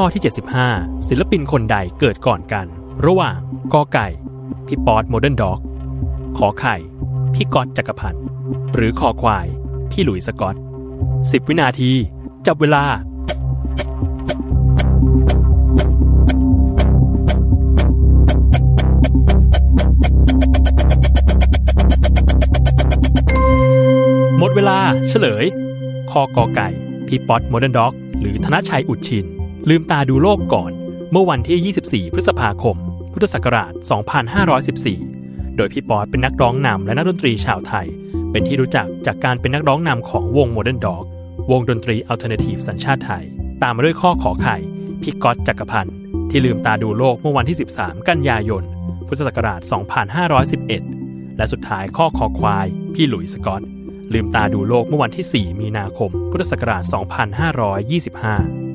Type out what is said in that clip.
ข้อที่ 75 ศิลปินคนใดเกิดก่อนกัน ระหว่างกอไก่ พี่ป๊อต Modern Dog ขอไข่ พี่ก๊อตจักรพันธ์หรือคอควาย พี่หลุยส์สกอต10วินาที จับเวลาหมดเวลาเฉลย ข้อกอไก่ พี่ป๊อต Modern Dog หรือธนชัยอุดชิน ลืมตาดูโลกก่อน เมื่อวันที่ 24 พฤษภาคม พุทธศักราช 2514 โดยพี่ป๊อตเป็นนักร้องนำและนักดนตรีชาวไทย เป็นที่รู้จักจากการเป็นนักร้องนำของวง Modern Dog วงดนตรี alternative สัญชาติไทย ตามมาด้วยข้อขอไข่พี่ก๊อตจักรพันธ์ที่ลืมตาดูโลกเมื่อวันที่ 13 กันยายน พุทธศักราช 2511 และสุดท้ายข้อคอควาย พี่หลุยส์สกอตลืมตาดูโลกเมื่อวันที่ 4 มีนาคม พุทธศักราช 2525